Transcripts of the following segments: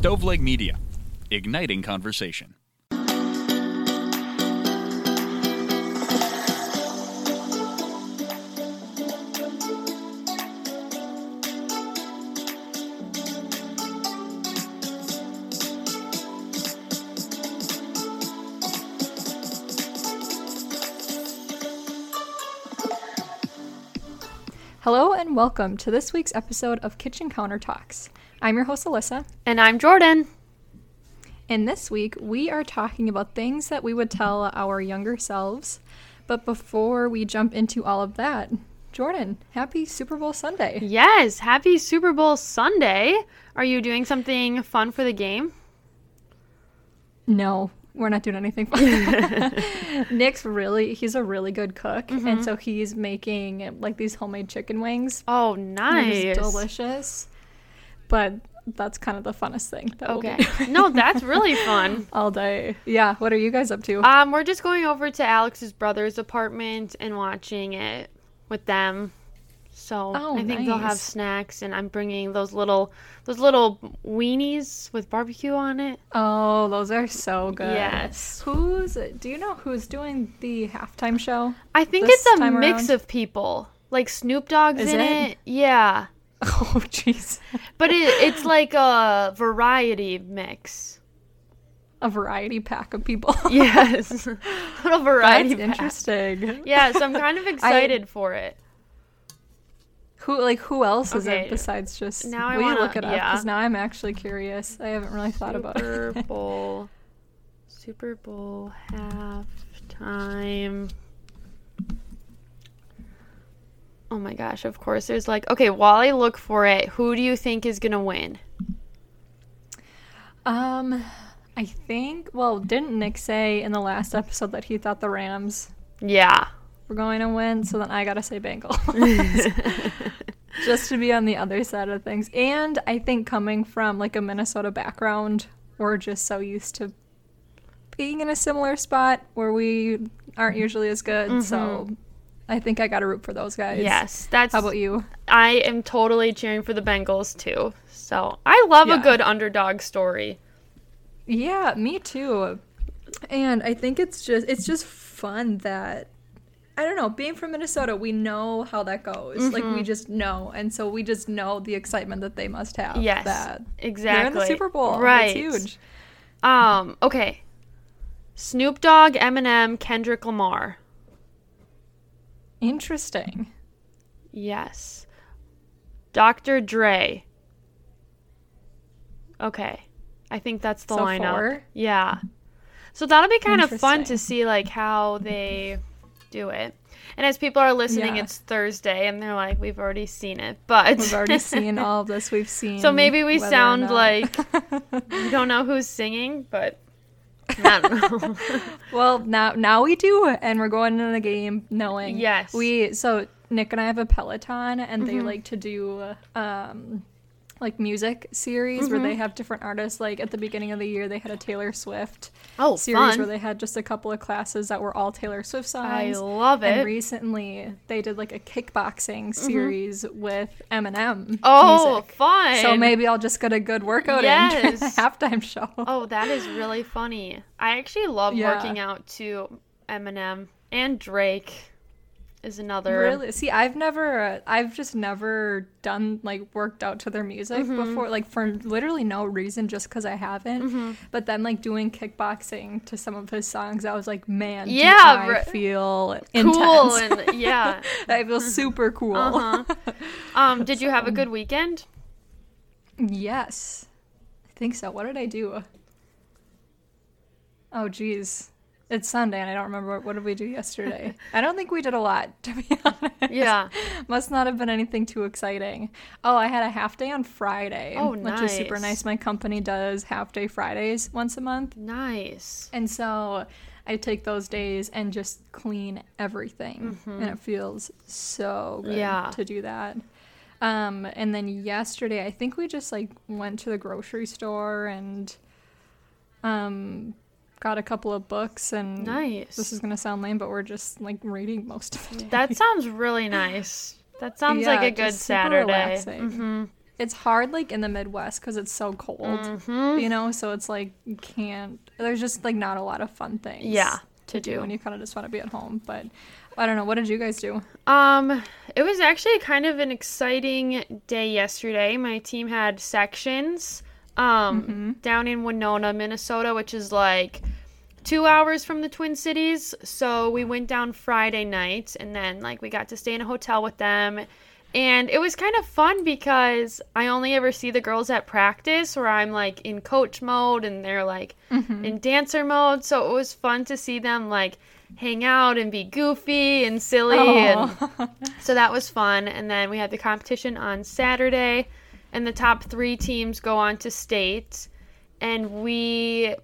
Stoveleg Media, igniting conversation. Hello and welcome to this week's episode of Kitchen Counter Talks. I'm your host Alyssa, And I'm Jordan. and this week we are talking about things that we would tell our younger selves. But before we jump into all of that, Jordan, happy Super Bowl Sunday. Yes, happy Super Bowl Sunday. Are you doing something fun for the game? No, we're not doing anything fun. Nick's really, he's a really good cook, and mm-hmm. so he's making like these homemade chicken wings. Oh, nice. delicious. But that's kind of the funnest thing we'll Okay. doing no, that's really fun. all day. Yeah, what are you guys up to? Um, we're just going over to Alex's brother's apartment and watching it with them. So Oh, I think they'll have snacks, and I'm bringing those little those little weenies with barbecue on it. Oh, those are so good. Yes. Who's do you know who's doing the halftime show? I think it's a mix around? of people. Like Snoop Dogg's Is in it? it. Yeah. Oh, jeez. But it, it's like a variety mix. A variety pack of people. Yes. Little variety That's pack. interesting. Yeah, so I'm kind of excited for it. Who like who else is Okay. it besides just? Now I you wanna- look it up? yeah. Because now I'm actually curious. I haven't really thought about it. Super. Bowl. Super Bowl halftime. Oh my gosh, of course. There's like, okay, while I look for it, who do you think is going to win? um, I think. Well, didn't Nick say in the last episode that he thought the Rams Yeah. were going to win? So then I gotta say Bengals. just to be on the other side of things. And I think coming from like a Minnesota background, we're just so used to being in a similar spot where we aren't usually as good. So I think I got to root for those guys. Yes, that's. How about you? I am totally cheering for the Bengals too. So I love Yeah. a good underdog story. Yeah, me too. And I think it's just it's just fun that I don't know, being from Minnesota, we know how that goes. Like Mm-hmm. we just know. And so we just know the excitement that they must have. Yes, That exactly. they're in the Super Bowl. Right. That's huge. Um. Okay. Snoop Dogg, Eminem, Kendrick Lamar. Interesting. Yes. Dr. Dre. Okay. I think that's the So lineup. four? Yeah. So that'll be kind of fun to see like how they do it. And as people are listening, Yeah. it's Thursday and they're like, we've already seen it. But We've already seen all of this. We've seen So maybe we sound like we don't know who's singing, but Know. Well, now now we do, and we're going into the game knowing. Yes. We so Nick and I have a Peloton, and Mm-hmm. they like to do um like music series where they Mm-hmm. have different artists. Like at the beginning of the year, they had a Taylor Swift oh, series fun. where they had just a couple of classes that were all Taylor Swift songs. I love And it. recently, they did like a kickboxing series with Eminem. Mm-hmm. oh, music. fun. So maybe I'll just get a good workout in Yes. halftime show. Oh, that is really funny. I actually love Yeah. working out to Eminem and Drake is another. Really? See, I've never, I've just never done like worked out to their music Mm-hmm. before, like for literally no reason, just because I haven't. Mm-hmm. But then, like doing kickboxing to some of his songs, I was like, man, Yeah, I feel Cool intense. and yeah. I feel super cool. Uh-huh. Um, did you have a good weekend? yes, I think so. What did I do? Oh, geez. It's Sunday, and I don't remember what, did we do yesterday. I don't think we did a lot, to be honest. Yeah. Must not have been anything too exciting. Oh, I had a half day on Friday, Oh, which is super nice. My company does half day Fridays once a month. Nice. And so I take those days and just clean everything. And it feels so good Mm-hmm. Yeah. to do that. Um, and then yesterday, I think we just like went to the grocery store and um, got a couple of books. And Nice. this is going to sound lame, but we're just like reading most of day. That sounds really nice. That sounds Yeah, like a good Saturday. relaxing. hmm it's hard like in the Midwest because it's so cold, Mm-hmm. you know. So it's like you can't. There's just like not a lot of fun things. Yeah, to to do, do. and you kind of just want to be at home. But I don't know. What did you guys do? Um, it was actually kind of an exciting day yesterday. My team had sections um down in Winona, Minnesota, which is like 2 hours from the Twin Cities. So we went down Friday night and then like we got to stay in a hotel with them. And it was kind of fun because I only ever see the girls at practice where I'm like in coach mode and they're like in dancer mode. So it was fun to see them like hang out and be goofy and silly and so that was fun. And then we had the competition on Saturday, and the top three teams go on to state. And we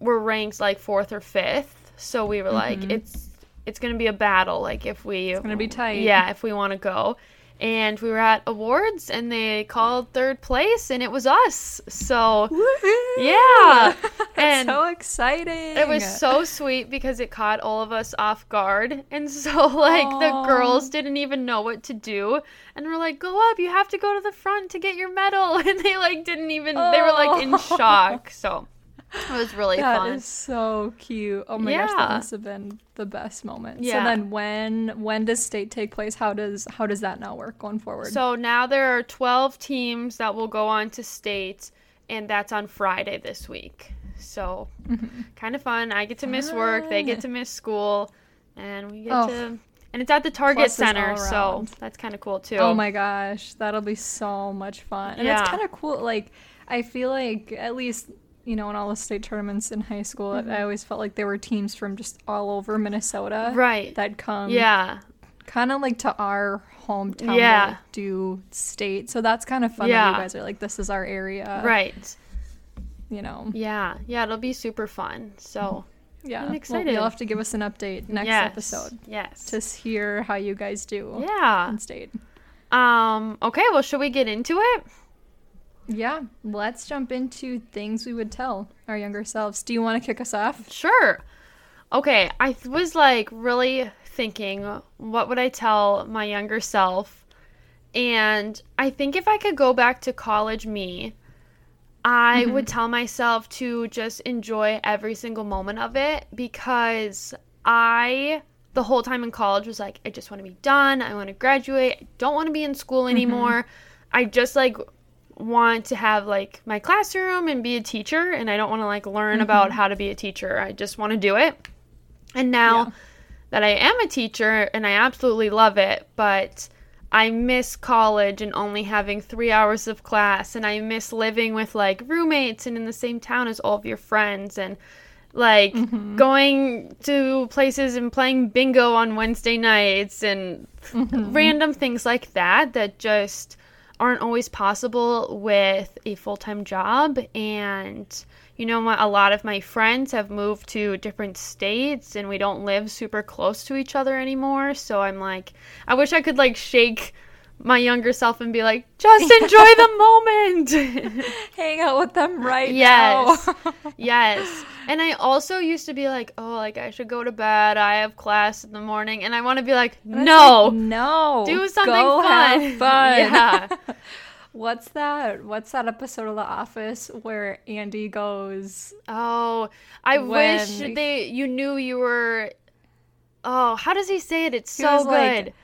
were ranked like fourth or fifth. So we were like, mm-hmm. it's it's gonna be a battle. Like if we it's gonna be tight. Yeah, if we want to go. And we were at awards, and they called third place, and it was us. So yeah, and so exciting! it was so sweet because it caught all of us off guard. And so, like, the girls didn't even know what to do. And we're like, go up, you have to go to the front to get your medal. And they, like, didn't even, they were, like, in Oh. shock. So it was really That fun. is so cute. Oh my gosh, that must have been the best moment. Yeah. So Yeah. then when when does state take place? How does how does that now work going forward? So now there are 12 teams that will go on to state, and that's on Friday this week. So mm-hmm. kind of fun. I get to miss work, they get to miss school, and we get Oh. to. And it's at the Target Pluses Center, so that's kind of cool too. Oh my gosh, that'll be so much fun. And it's kind of cool. Like, I feel like, at least, you know, in all the state tournaments in high school, I always felt like there were teams from just all over Minnesota. Mm-hmm. Right. That come. Yeah. Kind of like to our hometown. Yeah. like, do state. So that's kind of fun that you guys are like, this is our area. Right. You know. Yeah. Yeah, it'll be super fun. So, Yeah. I'm Well, excited. you'll have to give us an update next yes. episode Yes. to hear how you guys do yeah. in state. Um, okay, well, should we get into it? Yeah, let's jump into things we would tell our younger selves. Do you want to kick us off? Sure. Okay, I was like really thinking, what would I tell my younger self? And I think if I could go back to college me, I mm-hmm. would tell myself to just enjoy every single moment of it because I, the whole time in college, was like, I just want to be done. I want to graduate. I don't want to be in school mm-hmm. anymore. I just like want to have like my classroom and be a teacher and I don't want to like learn mm-hmm. about how to be a teacher. I just want to do it. And now Yeah. that I am a teacher and I absolutely love it, but I miss college and only having three hours of class, and I miss living with like roommates and in the same town as all of your friends, and like mm-hmm. going to places and playing bingo on Wednesday nights and mm-hmm. random things like that that just aren't always possible with a full time job. And you know what? A lot of my friends have moved to different states and we don't live super close to each other anymore. So I'm like, I wish I could like shake my younger self and be like, just enjoy the moment. Hang out with them right Yes. now. yes. And I also used to be like, oh, like I should go to bed. I have class in the morning. And I want to be like, no, like, no. do something Go fun. Have fun. yeah. What's that? What's that episode of The Office where Andy goes? Oh, I wish they you knew you were. Oh, how does he say it? It's He so good. like-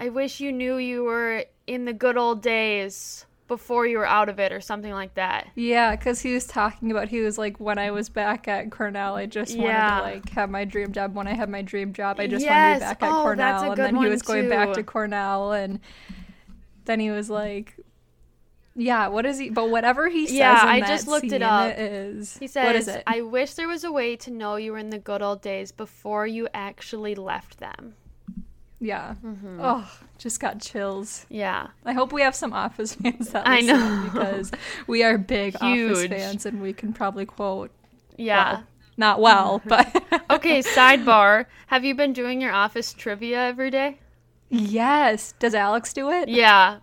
I wish you knew you were in the good old days before you were out of it, or something like that. Yeah, because he was talking about he was like, when I was back at Cornell, I just Yeah. wanted to like have my dream job. When I had my dream job, I just wanted to be back at Oh, Cornell. And then he was going back to Cornell, and then he was like, "Yeah, what is he?" But whatever he says, Yeah, I just looked it up. Is He says, "What is it?" I wish there was a way to know you were in the good old days before you actually left them. Yeah. Mm-hmm. Oh, just got chills. Yeah. I hope we have some Office fans that I know. because we are big Office fans, and we can probably quote. Yeah. Well, not well, but okay, sidebar. Have you been doing your office trivia every day? yes. Does Alex do it? Yeah.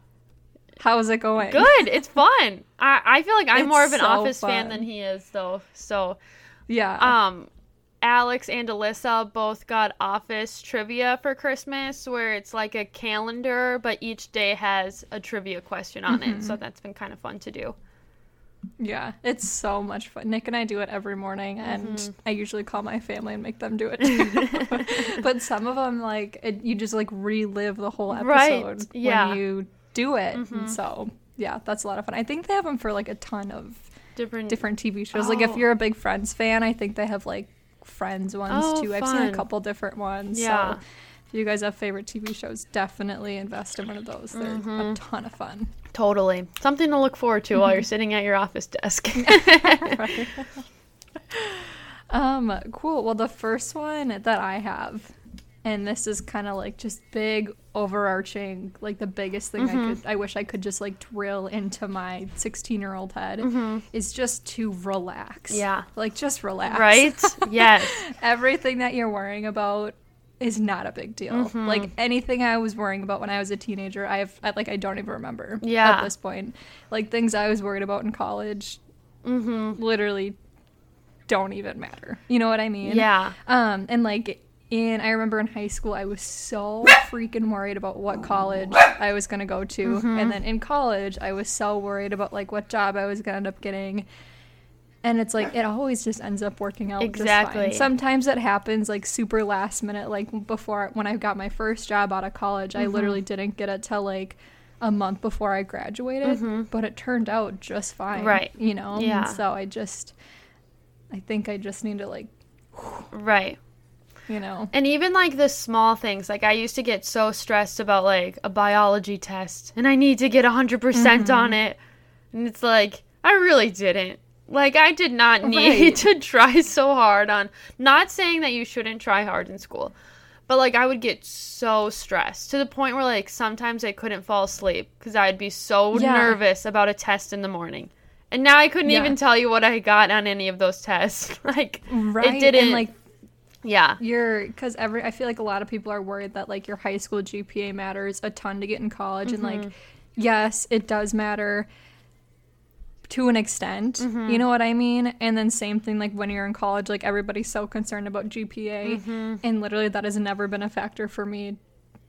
How is it going? Good. It's fun. I, I feel like I'm It's more of an so office fan than he is though. So Yeah. um Alex and Alyssa both got office trivia for Christmas, where it's like a calendar, but each day has a trivia question on it. So that's been kind of fun to do. Yeah, it's so much fun. Nick and I do it every morning, and Mm-hmm. I usually call my family and make them do it too. but some of them, like, it, you just like relive the whole episode Right, yeah. Mm-hmm. when you do it. And so, yeah, that's a lot of fun. I think they have them for like a ton of Different, different TV shows. Like, if Oh. you're a big Friends fan, I think they have like Friends ones Oh, too. I've seen a couple different ones. Yeah. So, if you guys have favorite TV shows, definitely invest in one of those. They're Mm-hmm. a ton of fun. Totally. Something to look forward to while you're sitting at your office desk. Um, cool. Well, the first one that I have, and this is kind of like just big, overarching, like the biggest thing Mm-hmm. I could, I wish I could just like drill into my 16 year old head, is just to relax. Mm-hmm. Yeah. Like just relax. right? Yes. Everything that you're worrying about is not a big deal. Mm-hmm. Like anything I was worrying about when I was a teenager, I've, I, like, I don't even remember Yeah. at this point. Like things I was worried about in college, Mm-hmm. literally don't even matter. You know what I mean? Yeah. Um, and like in, I remember in high school, I was so freaking worried about what college I was gonna go to, Mm-hmm. and then in college, I was so worried about like what job I was gonna end up getting. And it's like it always just ends up working out Exactly. Sometimes it happens like super last minute. Like before, when I got my first job out of college, I literally Mm-hmm. didn't get it till like a month before I graduated, but it turned out just fine. Mm-hmm. Right. You know. And Yeah. so I just, I think I just need to like, Right. You know. And even like the small things, like I used to get so stressed about like a biology test and I need to get 100% on mm-hmm. it. And it's like, I really didn't. Like, I did not need Right. to try so hard on, not saying that you shouldn't try hard in school, but like I would get so stressed to the point where like sometimes I couldn't fall asleep because I'd be so Yeah. nervous about a test in the morning. And now I couldn't Yeah. even tell you what I got on any of those tests. like, Right. it didn't. And like yeah. you're because every I feel like a lot of people are worried that like your high school GPA matters a ton to get in college, and Mm-hmm. like yes, it does matter to an extent. Mm-hmm. You know what I mean? And then same thing like when you're in college, like everybody's so concerned about GPA, Mm-hmm. and literally that has never been a factor for me.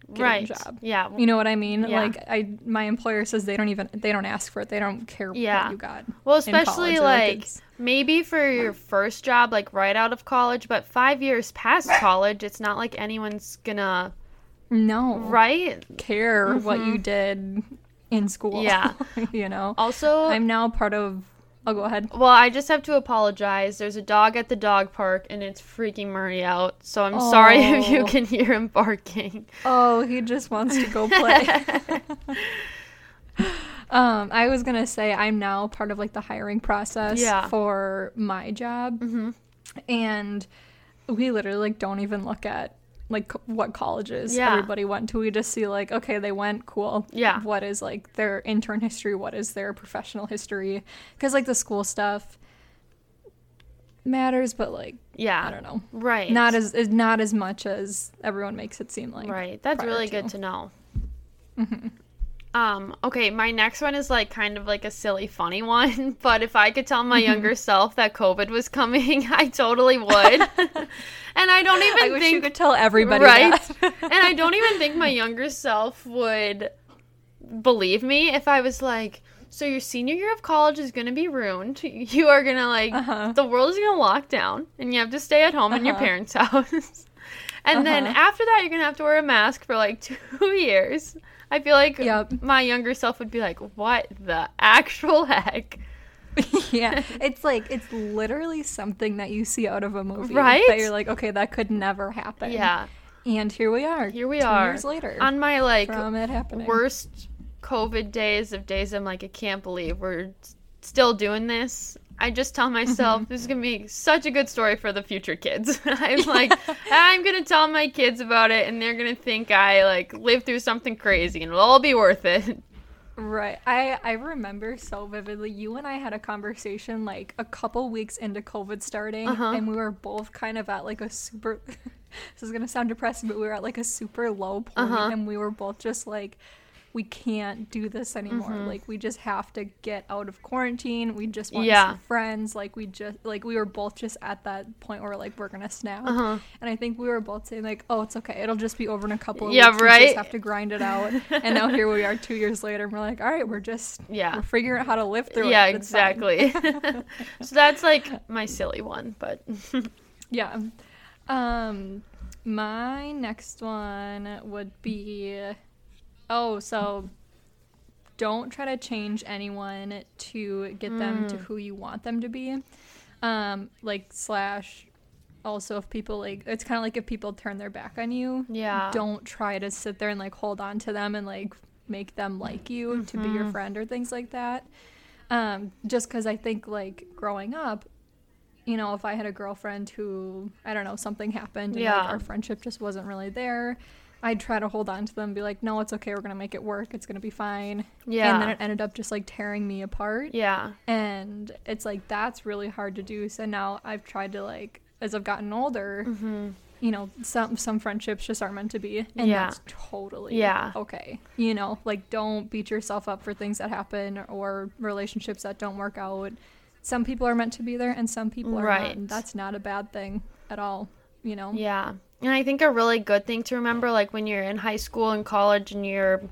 Getting right. a job. Yeah. You know what I mean? Yeah. Like I, my employer says they don't even they don't ask for it. They don't care Yeah. what you got. Well, especially or, like, maybe for your first job, like right out of college, but five years past college, it's not like anyone's gonna no right. care what you did in school. Mm-hmm. Yeah. you know. Also, I'm now part of. I'll go ahead. well, I just have to apologize. There's a dog at the dog park, and it's freaking Murray out. So I'm sorry if you Oh. can hear him barking. Oh, he just wants to go play. um, I was gonna say I'm now part of like the hiring process Yeah. for my job, Mhm. and we literally like don't even look at like what colleges Yeah. everybody went to. We just see like okay, they went cool. Yeah. What is like their intern history? What is their professional history? Because like the school stuff matters, but like Yeah. I don't know. Right. Not as not as much as everyone makes it seem like. Right. That's really to. good to know. Mm-hmm. Um, okay, my next one is like kind of like a silly funny one, but if I could tell my younger self that COVID was coming, I totally would. and I don't even I wish think you could tell everybody right? that. and I don't even think my younger self would believe me if I was like, so your senior year of college is going to be ruined. You are going to like Uh-huh. the world is going to lock down and you have to stay at home in your Uh-huh. parents' house. and then Uh-huh. after that you're going to have to wear a mask for like 2 years. I feel like Yep. my younger self would be like, "What the actual heck?" yeah, it's like it's literally something that you see out of a movie, Right? That you're like, okay, that could never happen. Yeah. and here we are. Here we two are. years later On my like from it happening. worst COVID days of days I'm like, I can't believe we're still doing this. I just tell myself Mm-hmm. this is gonna be such a good story for the future kids. I'm like, I'm gonna tell my kids about it, and they're gonna think I like lived through something crazy, and it'll all be worth it. Right. I I remember so vividly. You and I had a conversation like a couple weeks into COVID starting, Uh-huh. and we were both kind of at like a super. this is gonna sound depressing, but we were at like a super low point, Uh-huh. and we were both just like, we can't do this anymore. Like we just have to get out of quarantine. We just want Yeah. see friends. Like we just like we were both just at that point where like we're gonna snap. Uh-huh. And I think we were both saying like, oh, it's okay. It'll just be over in a couple of Yeah, weeks. We right? just have to grind it out. and now here we are two years later, and we're like, all right, we're just Yeah. we're figuring out how to live through yeah, it. Fine." exactly. so that's like my silly one, but Yeah. Um my next one would be oh, so don't try to change anyone to get them Mm. to who you want them to be. Um like slash also if people like it's kind of like if people turn their back on you, yeah. don't try to sit there and like hold on to them and like make them like you to be Mm-hmm. your friend or things like that. Um, just because I think like growing up, you know, if I had a girlfriend who I don't know something happened and Yeah. like, our friendship just wasn't really there, I'd try to hold on to them, be like, no, it's okay, we're gonna make it work, it's gonna be fine. Yeah. And then it ended up just like tearing me apart yeah. and it's like that's really hard to do so now i've tried to like as i've gotten older Mm-hmm. you know some some friendships just aren't meant to be and Yeah. that's totally Yeah. okay you know like don't beat yourself up for things that happen or relationships that don't work out some people are meant to be there and some people are not and that's not a bad thing at all you know Yeah. And I think a really good thing to remember, like when you're in high school and college and you're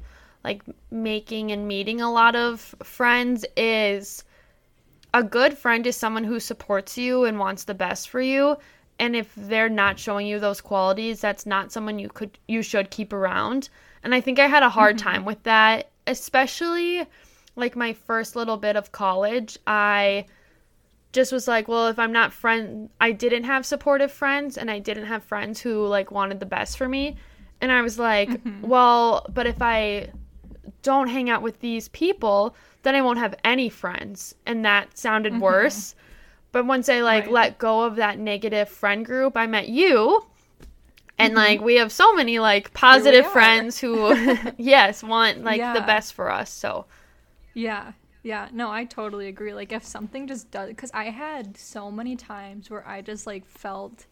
like making and meeting a lot of friends, is a good friend is someone who supports you and wants the best for you. And if they're not showing you those qualities, that's not someone you could you should keep around. And I think I had a hard mm-hmm. time with that, especially like my first little bit of college. I just was like, well, if I'm not friend, I didn't have supportive friends and I didn't have friends who like wanted the best for me. And I was like, well, but if I don't hang out with these people, then I won't have any friends. And that sounded worse. But once I like Right. let go of that negative friend group, I met you. And like we have so many like positive friends who yes, want like the best for us. So Yeah. Yeah. No, I totally agree. Like if something just does cuz I had so many times where I just like felt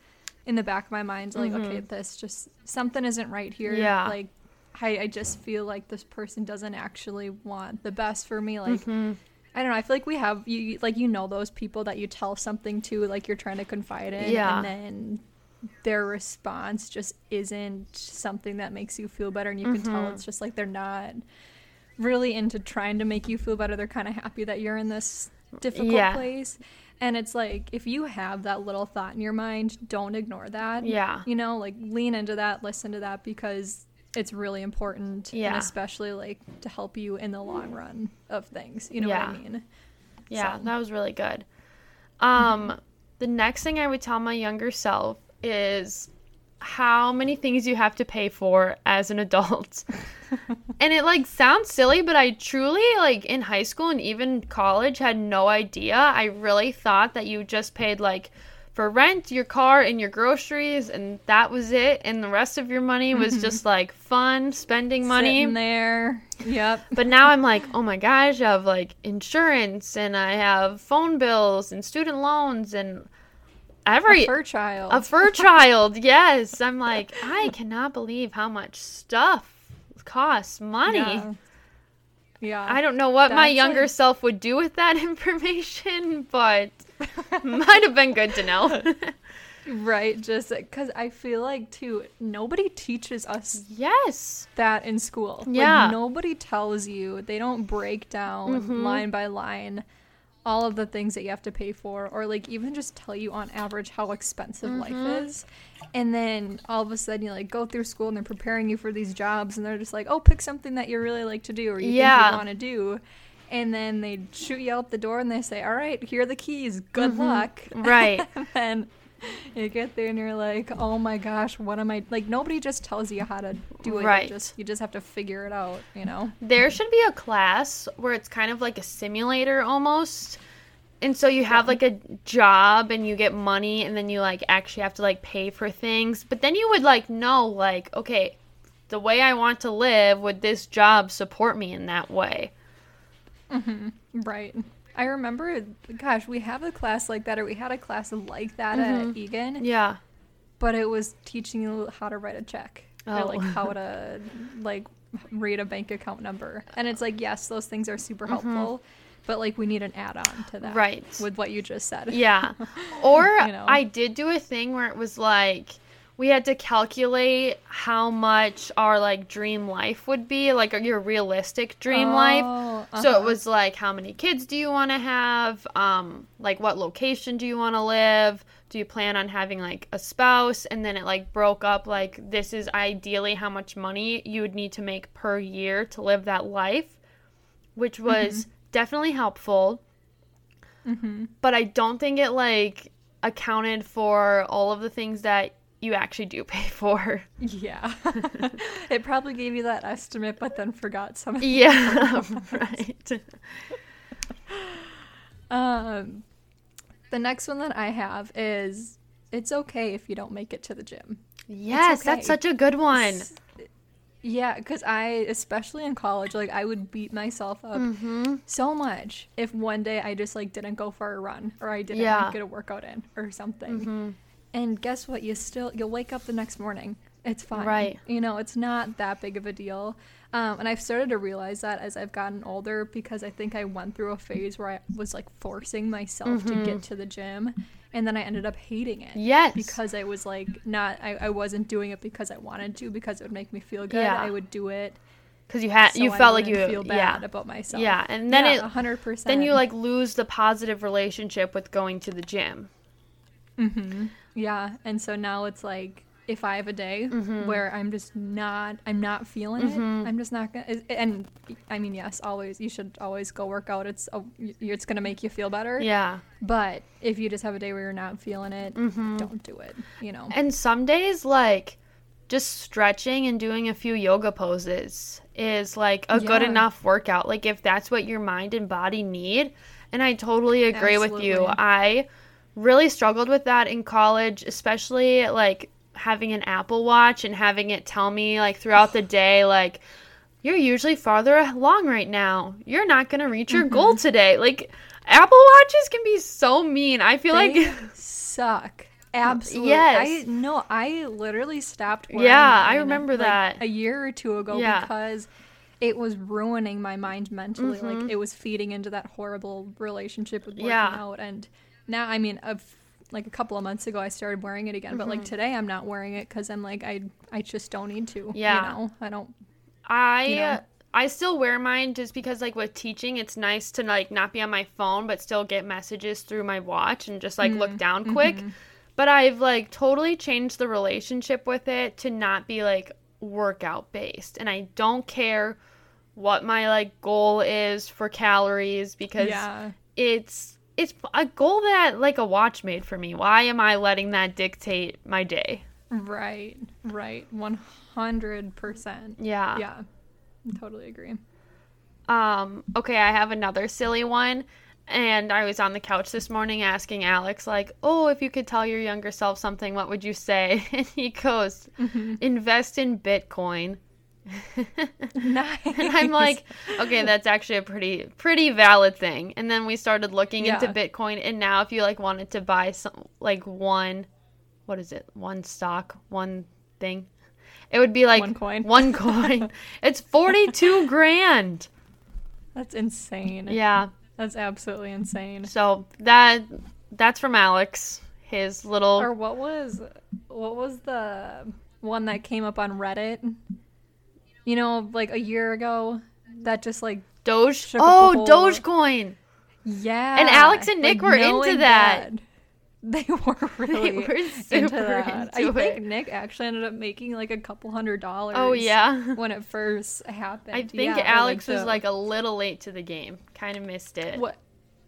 in the back of my mind like okay, this just something isn't right here. Mm-hmm. Yeah. Like I, I just feel like this person doesn't actually want the best for me like Mm-hmm. I don't know. I feel like we have you like you know those people that you tell something to like you're trying to confide in Yeah. and then their response just isn't something that makes you feel better and you can tell Mm-hmm. it's just like they're not really into trying to make you feel better. They're kind of happy that you're in this difficult Yeah. place. And it's like if you have that little thought in your mind, don't ignore that. Yeah. You know, like lean into that, listen to that because it's really important and Yeah. especially like to help you in the long run of things. You know Yeah. what I mean? Yeah, So- that was really good. Um, the next thing I would tell my younger self is how many things you have to pay for as an adult. and it like sounds silly, but I truly like in high school and even college had no idea. I really thought that you just paid like for rent, your car, and your groceries, and that was it. And the rest of your money was just like fun spending money. Sitting there. Yep. But now I'm like, oh my gosh, I have like insurance and I have phone bills and student loans and every A fur child. a fur child. Yes, I'm like, I cannot believe how much stuff costs money. Yeah. Yeah. I don't know what my younger like- self would do with that information, but might have been good to know. right. Just because I feel like, too, nobody teaches us yes. that in school. Yeah. Like, nobody tells you, they don't break down Mm-hmm. line by line all of the things that you have to pay for, or like even just tell you on average how expensive Mm-hmm. life is. And then all of a sudden you like go through school and they're preparing you for these jobs, and they're just like, oh, pick something that you really like to do or you Yeah. think you want to do. And then they shoot you out the door and they say, all right, here are the keys. Good luck. Mm-hmm. Right. and then you get there and you're like, oh my gosh, what am I like? Nobody just tells you how to do it. Right. You just you just have to figure it out. You know. There should be a class where it's kind of like a simulator almost. And so you have like a job and you get money and then you like actually have to like pay for things. But then you would like know like, okay, the way I want to live, would this job support me in that way? Mm-hmm. Right. I remember, gosh, we have a class like that, or we had a class like that at Eagan, Yeah. but it was teaching you how to write a check, or Oh. like how to like read a bank account number. And it's like, yes, those things are super helpful, but like we need an add-on to that. Mm-hmm. Right. With what you just said. Yeah. Or You know. I did do a thing where it was like we had to calculate how much our like dream life would be, like your realistic dream life. Oh, So it uh-huh. was like how many kids do you want to have? Um like what location do you want to live? Do you plan on having like a spouse? And then it like broke up like this is ideally how much money you would need to make per year to live that life, which was definitely helpful but I don't think it like accounted for all of the things that you actually do pay for. Yeah. it probably gave you that estimate, but then forgot some of Yeah, right. Um, the next one that I have is it's okay if you don't make it to the gym. Yes, okay. that's such a good one. Yeah, because I, especially in college, like I would beat myself up Mm-hmm. so much if one day I just like didn't go for a run or I didn't Yeah. Mm-hmm. like, get a workout in or something. And guess what? You still you'll wake up the next morning. It's fine. Right. You know, it's not that big of a deal. Um, and I've started to realize that as I've gotten older because I think I went through a phase where I was like forcing myself to get to the gym. And then I ended up hating it. Mm-hmm. Yes. Because I was like, not, I, I wasn't doing it because I wanted to, because it would make me feel good. Yeah. I would do it. Because you had so you felt like you feel bad yeah about myself. yeah, and then yeah, it 100%. then you like lose the positive relationship with going to the gym. Yeah, and so now it's like if I have a day Mm-hmm. where I'm just not, I'm not feeling it. I'm just not gonna. And I mean, yes, always you should always go work out. It's a, it's gonna make you feel better. Yeah. But if you just have a day where you're not feeling it, Mm-hmm. don't do it. You know. And some days, like, just stretching and doing a few yoga poses is like a good enough workout. Like, if that's what your mind and body need. And I totally agree with you. I really struggled with that in college, especially like having an Apple Watch and having it tell me, like, throughout the day, like, you're usually farther along right now. You're not going to reach your Mm-hmm. goal today. Like, Apple Watches can be so mean. I feel They like. suck. Absolutely. Yes. I no, I literally stopped wearing Yeah, I remember like, that. a year or two ago Yeah. because it was ruining my mind mentally. Mm-hmm. Like it was feeding into that horrible relationship with working Yeah. out. And now, I mean, of like a couple of months ago, I started wearing it again. But like today, I'm not wearing it because I'm like, I I just don't need to. Mm-hmm. Yeah. You know, I don't. I you know? I still wear mine just because like with teaching it's nice to like not be on my phone but still get messages through my watch and just like Mm, look down mm-hmm. quick. But I've like totally changed the relationship with it to not be like workout based and I don't care what my like goal is for calories because Yeah. it's it's a goal that like a watch made for me. Why am I letting that dictate my day? Right. Right. One hundred percent. Yeah. Yeah. Totally agree. Um, okay, I have another silly one. And I was on the couch this morning asking Alex, like, oh, if you could tell your younger self something, what would you say? And he goes, invest in Bitcoin. Nice. And I'm like, okay, that's actually a pretty pretty valid thing. And then we started looking into Bitcoin, and now if you like wanted to buy some like one, what is it? One stock, one thing. It would be like One coin. One coin. it's forty two grand. That's insane. Yeah. That's absolutely insane. So that that's from Alex. His little Or what was what was the one that came up on Reddit? You know, like a year ago that just like Doge. Oh, Dogecoin. yeah. And Alex and Nick like, were into knowing that. They were really were into super that. I into think. Nick actually ended up making like a couple hundred dollars. Oh yeah. when it first happened. I think Yeah, Alex was the- like a little late to the game. Kind of missed it. what?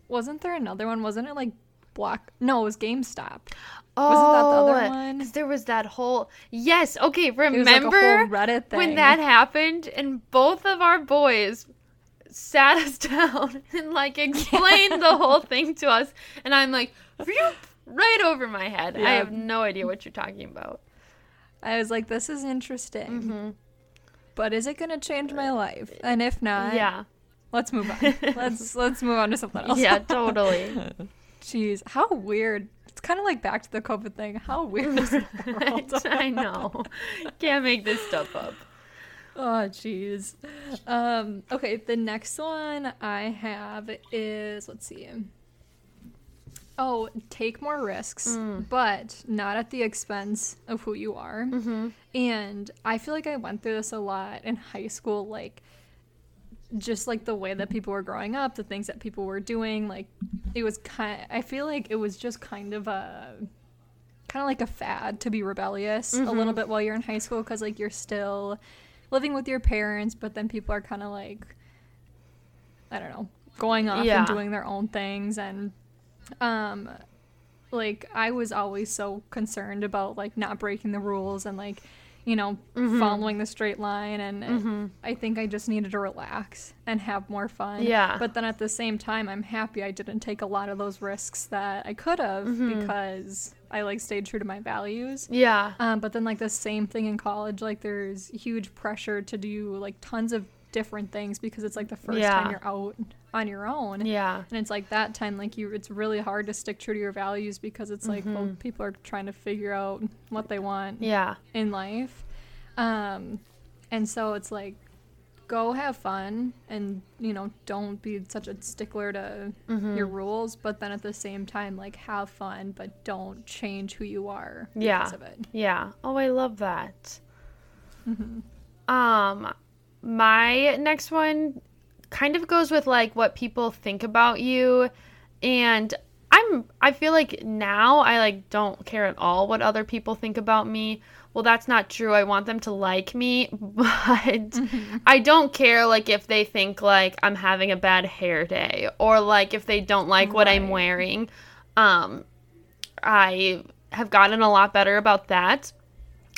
Wasn't there another one? Wasn't it like Block? No, it was GameStop. Oh, Wasn't that the other one? 'cause there was that whole yes. Okay, like remember thing. when that happened and both of our boys sat us down and like explained the whole thing to us, and I'm like, right over my head. I have no idea what you're talking about. I was like, this is interesting. Mm-hmm. But is it going to change my life? And if not, yeah, let's move on. let's let's move on to something else. yeah, totally. Jeez, how weird. It's kind of like back to the COVID thing. How weird is the world? I know. Can't make this stuff up. Oh, jeez. Um, okay, the next one I have is let's see. Oh, take more risks, Mm. but not at the expense of who you are. Mm-hmm. And I feel like I went through this a lot in high school, like just like the way that people were growing up, the things that people were doing. Like it was kind. I feel like it was just kind of a kind of like a fad to be rebellious a little Mm-hmm. bit while you're in high school because like you're still living with your parents, but then people are kind of like I don't know, going off Yeah. and doing their own things and um like I was always so concerned about like not breaking the rules and like you know Mm-hmm. following the straight line and and I think I just needed to relax and have more fun. Yeah. But then at the same time I'm happy I didn't take a lot of those risks that I could have Mm-hmm. because I like stayed true to my values. Yeah. Um, but then like the same thing in college, like there's huge pressure to do like tons of different things because it's like the first Yeah. time you're out on your own. Yeah. And it's like that time, like you, it's really hard to stick true to your values because it's like, well, people are trying to figure out what they want Mm-hmm. Yeah. in life. Um, and so it's like, go have fun and, you know, don't be such a stickler to Mm-hmm. your rules, but then at the same time, like have fun, but don't change who you are Yeah. because of it. Yeah. Oh, I love that. Um, my next one kind of goes with like what people think about you, and I'm I feel like now I like don't care at all what other people think about me. Well, that's not true. I want them to like me, but I don't care like if they think like I'm having a bad hair day or like if they don't like what I'm wearing. Um I have gotten a lot better about that.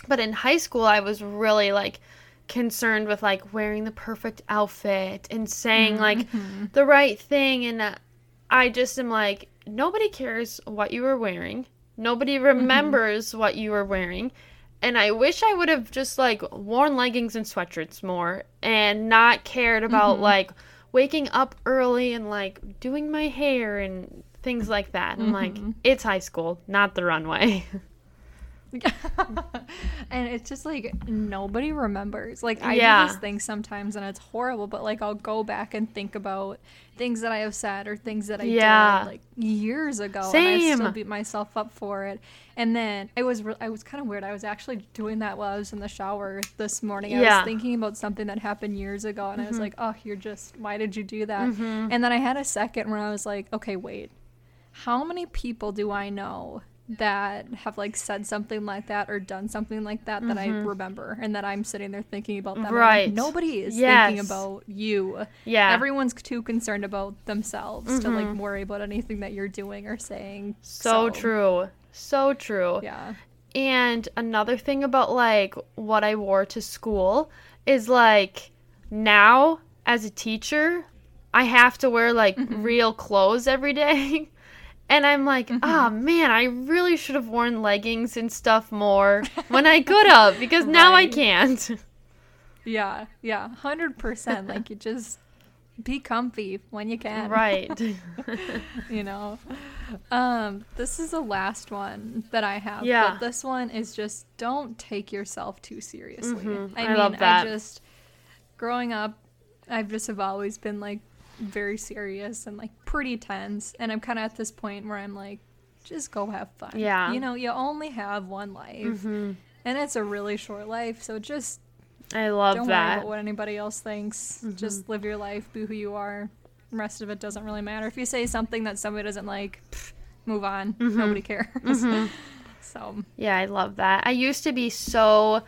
But in high school, I was really like concerned with like wearing the perfect outfit and saying mm-hmm. like the right thing. And uh, I just am like, nobody cares what you were wearing, nobody mm-hmm. remembers what you were wearing. And I wish I would have just like worn leggings and sweatshirts more and not cared about mm-hmm. like waking up early and like doing my hair and things like that. I'm like, it's high school, not the runway. and it's just like nobody remembers. Like I Yeah. do these things sometimes and it's horrible, but like I'll go back and think about things that I have said or things that I Yeah. did like years ago and I still beat myself up for it. And then it was re- I was kind of weird. I was actually doing that while I was in the shower this morning. I Yeah. Mm-hmm. was thinking about something that happened years ago and I was like, "Oh, you're just why did you do that?" And then I had a second where I was like, "Okay, wait. How many people do I know that have like said something like that or done something like that that I remember and that I'm sitting there thinking about them. I'm like, Mm-hmm. Right. Nobody is Yes. thinking about you. Yeah. Mm-hmm. Everyone's too concerned about themselves to like worry about anything that you're doing or saying. So true. So true. Yeah. And another thing about like what I wore to school is like now as a teacher, I have to wear like real clothes every day. And I'm like, oh man, I really should have worn leggings and stuff more when I could have because now I can't. Yeah. Yeah. 100%. like you just be comfy when you can. right. you know um this is the last one that i have Yeah. but this one is just don't take yourself too seriously Mhm. i, I mean love i that. just growing up i've just have always been like very serious and like pretty tense and i'm kind of at this point where i'm like just go have fun Yeah. you know you only have one life mm-hmm. and it's a really short life so just I love don't worry about what anybody else thinks. Mm-hmm. Just live your life, be who you are. The rest of it doesn't really matter. If you say something that somebody doesn't like, pff, move on. Mm-hmm. Nobody cares. so Yeah, I love that. I used to be so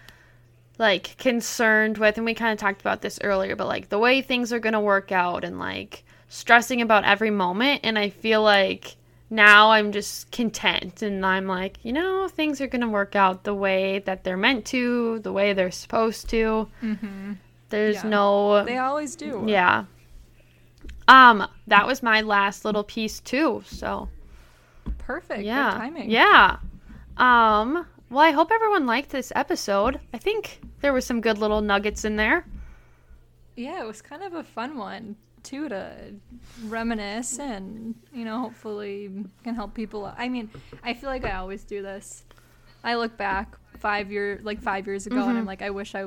like concerned with and we kind of talked about this earlier, but like the way things are going to work out and like stressing about every moment and I feel like now I'm just content and I'm like, you know, things are going to work out the way that they're meant to, the way they're supposed to. There's Yeah. no they always do. Yeah. Um that was my last little piece too, so Perfect. yeah. Good timing. Yeah. Um, well, I hope everyone liked this episode. I think there were some good little nuggets in there. Yeah, it was kind of a fun one too to reminisce and you know hopefully can help people. I mean, I feel like I always do this. I look back five year like five years ago and I'm mm-hmm. like I wish I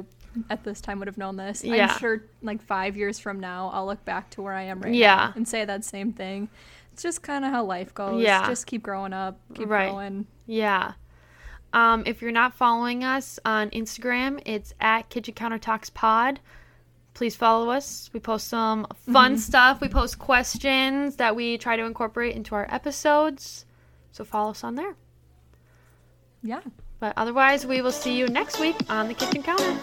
at this time would have known this. Yeah. I'm sure like five years from now, I'll look back to where I am right Yeah. now and say that same thing. It's just kind of how life goes. Yeah. Just keep growing up, keep Right. going. Yeah. Um, if you're not following us on Instagram, it's at Kitchen Counter Talks Pod. Please follow us. We post some fun stuff. We post questions that we try to incorporate into our episodes. So follow us on there. Yeah. But otherwise, we will see you next week on the kitchen counter.